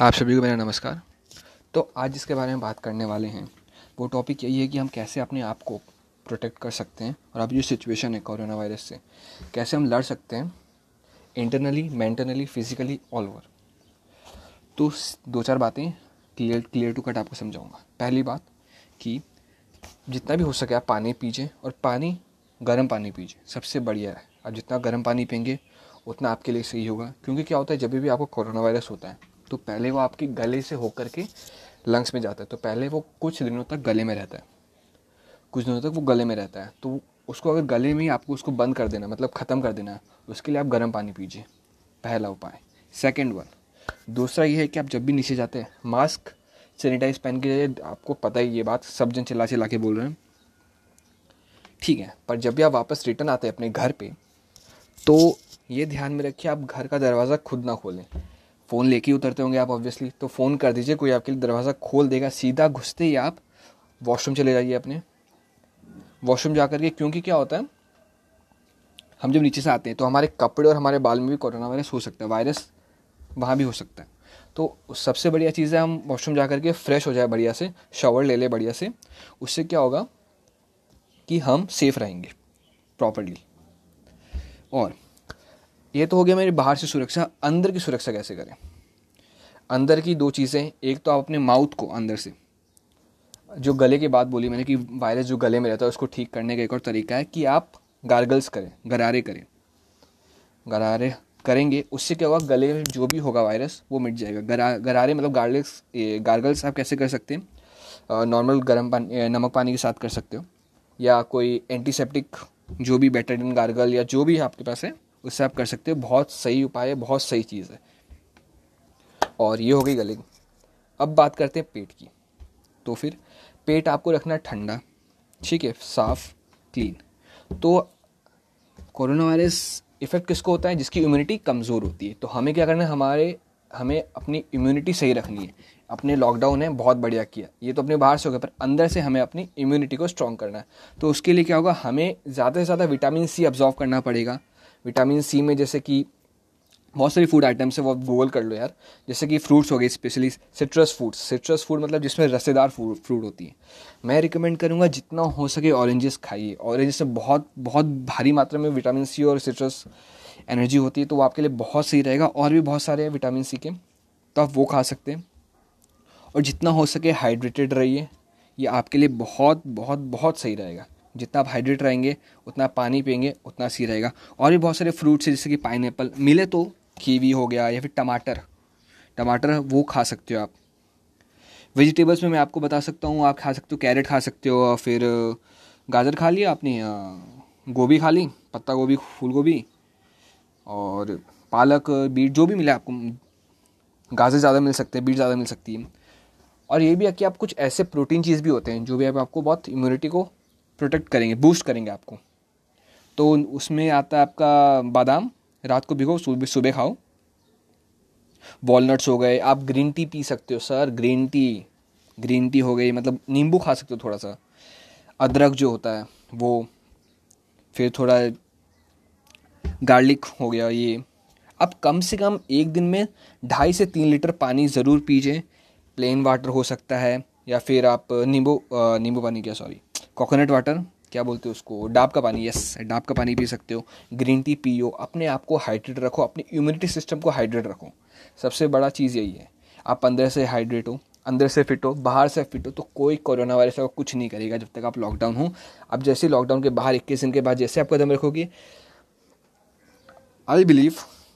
आप सभी को मेरा नमस्कार। तो आज जिसके बारे में बात करने वाले हैं, वो टॉपिक यही है कि हम कैसे अपने आप को प्रोटेक्ट कर सकते हैं और अभी जो सिचुएशन है कोरोना वायरस से। कैसे हम लड़ सकते हैं internally mentally physically all over तो दो चार बातें क्लियर क्लियर टू कट आपको समझाऊँगा। पहली बात कि जितना भी हो सके आप पानी पीजिए और पानी, गर्म पानी पीजिए। सबसे बढ़िया है। आप जितना गर्म पानी पियेंगे, उतना आपके लिए सही होगा। क्योंकि क्या होता है, जब भी आपको कोरोना वायरस होता है तो पहले वो आपके गले से होकर के लंग्स में जाता है। तो पहले वो कुछ दिनों तक गले में रहता है। कुछ दिनों तक वो गले में रहता है। तो उसको अगर गले में ही आपको उसको बंद कर देना मतलब ख़त्म कर देना है, उसके लिए आप गर्म पानी पीजिए। पहला उपाय। सेकेंड वन दूसरा ये है कि आप जब भी नीचे जाते हैं मास्क सैनिटाइज पहन के आपको पता ही ये बात सब जन चिल्ला चिल्ला के बोल रहे हैं। ठीक है, पर जब भी आप वापस रिटर्न आते हैं अपने घर पे तो ये ध्यान में रखिए, आप घर का दरवाज़ा खुद ना खोलें। फ़ोन लेके उतरते होंगे आप ऑब्वियसली तो फ़ोन कर दीजिए, कोई आपके लिए दरवाज़ा खोल देगा। सीधा घुसते ही आप वॉशरूम चले जाइए अपने। वॉशरूम जा करके क्योंकि क्या होता है, हम जब नीचे से आते हैं तो हमारे कपड़े और हमारे बाल में भी कोरोना वायरस हो सकता है। वायरस वहाँ भी हो सकता है। तो सबसे बढ़िया चीज़ है, हम वॉशरूम जा करके फ्रेश हो जाए बढ़िया से शावर ले ले बढ़िया से। उससे क्या होगा कि हम सेफ़ रहेंगे प्रॉपरली और ये तो हो गया मेरी बाहर से सुरक्षा, अंदर की सुरक्षा कैसे करें? अंदर की दो चीज़ें, एक तो आप अपने माउथ को अंदर से। जो गले की बात बोली मैंने कि वायरस जो गले में रहता है, उसको ठीक करने का एक और तरीका है कि आप गार्गल्स करें, गरारे करें। गरारे करेंगे, उससे क्या होगा, गले में जो भी होगा वायरस वो मिट जाएगा। गरा, गरारे मतलब गार्गल्स गार्गल्स आप कैसे कर सकते हैं? नॉर्मल गर्म पानी नमक पानी के साथ कर सकते हो। या कोई एंटीसेप्टिक जो भी बेटाडिन गार्गल या जो भी आपके पास है उससे आप कर सकते हो, बहुत सही उपाय है, बहुत सही चीज़ है। और ये हो गई गले अब बात करते हैं पेट की। तो फिर पेट आपको रखना ठंडा, ठीक है, साफ़ क्लीन तो कोरोना वायरस इफ़ेक्ट किसको होता है? जिसकी इम्यूनिटी कमज़ोर होती है। तो हमें क्या करना है? हमारे, हमें अपनी इम्यूनिटी सही रखनी है। अपने लॉकडाउन है, बहुत बढ़िया किया। ये तो अपने बाहर से हो गया, पर अंदर से हमें अपनी इम्यूनिटी को स्ट्रॉन्ग करना है। तो उसके लिए क्या होगा? हमें ज़्यादा से ज़्यादा विटामिन सी ऑब्जॉर्व करना पड़ेगा। विटामिन सी में जैसे कि बहुत सारी फ़ूड आइटम्स है, वो आप गूगल कर लो यार। जैसे कि फ्रूट्स हो गए specially citrus foods citrus food मतलब जिसमें रसेदार फ़ूड फ्रूट होती है। मैं रिकमेंड करूँगा जितना हो सके ऑरेंजेस खाइए। ऑरेंजेस में बहुत बहुत भारी मात्रा में विटामिन सी और सिट्रस एनर्जी होती है तो वो आपके लिए बहुत सही रहेगा। और भी बहुत सारे हैं विटामिन सी के तो आप वो खा सकते हैं। और जितना हो सके हाइड्रेटेड रहिए। ये आपके लिए बहुत बहुत बहुत सही रहेगा। जितना आप हाइड्रेट रहेंगे, उतना पानी पियेंगे, उतना सी रहेगा। और भी बहुत सारे फ्रूट्स हैं, जैसे कि पाइन मिले तो कीवी हो गया या फिर टमाटर। टमाटर वो खा सकते हो आप। वेजिटेबल्स में मैं आपको बता सकता हूँ, आप खा सकते हो कैरेट खा सकते हो फिर गाजर खा लिया आपने? गोभी खा ली, पत्ता गोभी, फूल गोभी, और पालक, बीट, जो भी मिले आपको, गाजर ज़्यादा मिल सकते हैं, बीट ज़्यादा मिल सकती है। और ये भी है कि आप कुछ ऐसे प्रोटीन चीज़ भी होते हैं, जो भी आप, आपको बहुत इम्यूनिटी को प्रोटेक्ट करेंगे बूस्ट करेंगे आपको। तो उसमें आता है आपका बादाम, रात को भिगो, सुबह सुबह खाओ। वॉलनट्स हो गए, आप ग्रीन टी पी सकते हो sir green tea green tea हो गई मतलब नींबू खा सकते हो थोड़ा सा। अदरक जो होता है, वो फिर थोड़ा गार्लिक हो गया ये। अब कम से कम एक दिन में ढाई से तीन लीटर पानी ज़रूर पीजिए। प्लेन वाटर हो सकता है, या फिर आप नींबू नींबू पानी क्या सॉरी कोकोनट वाटर क्या बोलते हो उसको? डाब का पानी यस डाब का पानी पी सकते हो। ग्रीन टी पियो अपने आप को हाइड्रेट रखो अपने इम्यूनिटी सिस्टम को हाइड्रेट रखो। सबसे बड़ा चीज़ यही है। आप अंदर से हाइड्रेट हो अंदर से फिट हो बाहर से फिट हो तो कोई कोरोना वायरस का कुछ नहीं करेगा जब तक आप लॉकडाउन हो। अब जैसे लॉकडाउन के बाहर इक्कीस दिन के बाद जैसे आप कदम रखोगे आई बिलीव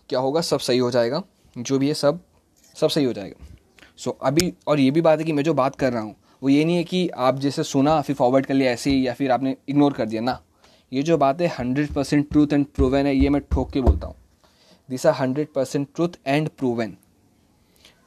क्या होगा सब सही हो जाएगा। जो भी है सब सब सही हो जाएगा। सो so, अभी और ये भी बात है कि मैं जो बात कर रहा हूँ वो ये नहीं है कि आप जैसे सुना, फिर फॉरवर्ड कर लिया ऐसे ही, या फिर आपने इग्नोर कर दिया। ना, ये जो बात है hundred percent truth and proven है, ये मैं ठोक के बोलता हूँ। This are hundred percent truth and proven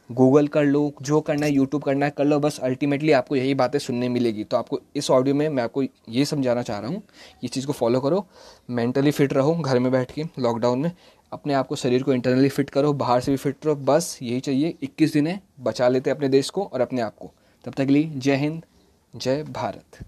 Google कर लो, जो करना है यूट्यूब करना है, कर लो, बस अल्टीमेटली आपको यही बातें सुनने मिलेगी। तो आपको इस ऑडियो में मैं आपको ये समझाना चाह रहा हूँ इस चीज़ को फॉलो करो मेंटली फिट रहो, घर में बैठ के लॉकडाउन में, अपने आप को शरीर को इंटरनली फिट करो, बाहर से भी फिट रहो, बस यही चाहिए, इक्कीस दिन है, बचा लेते अपने देश को और अपने आप को। तब तक लिए जय हिंद जय भारत।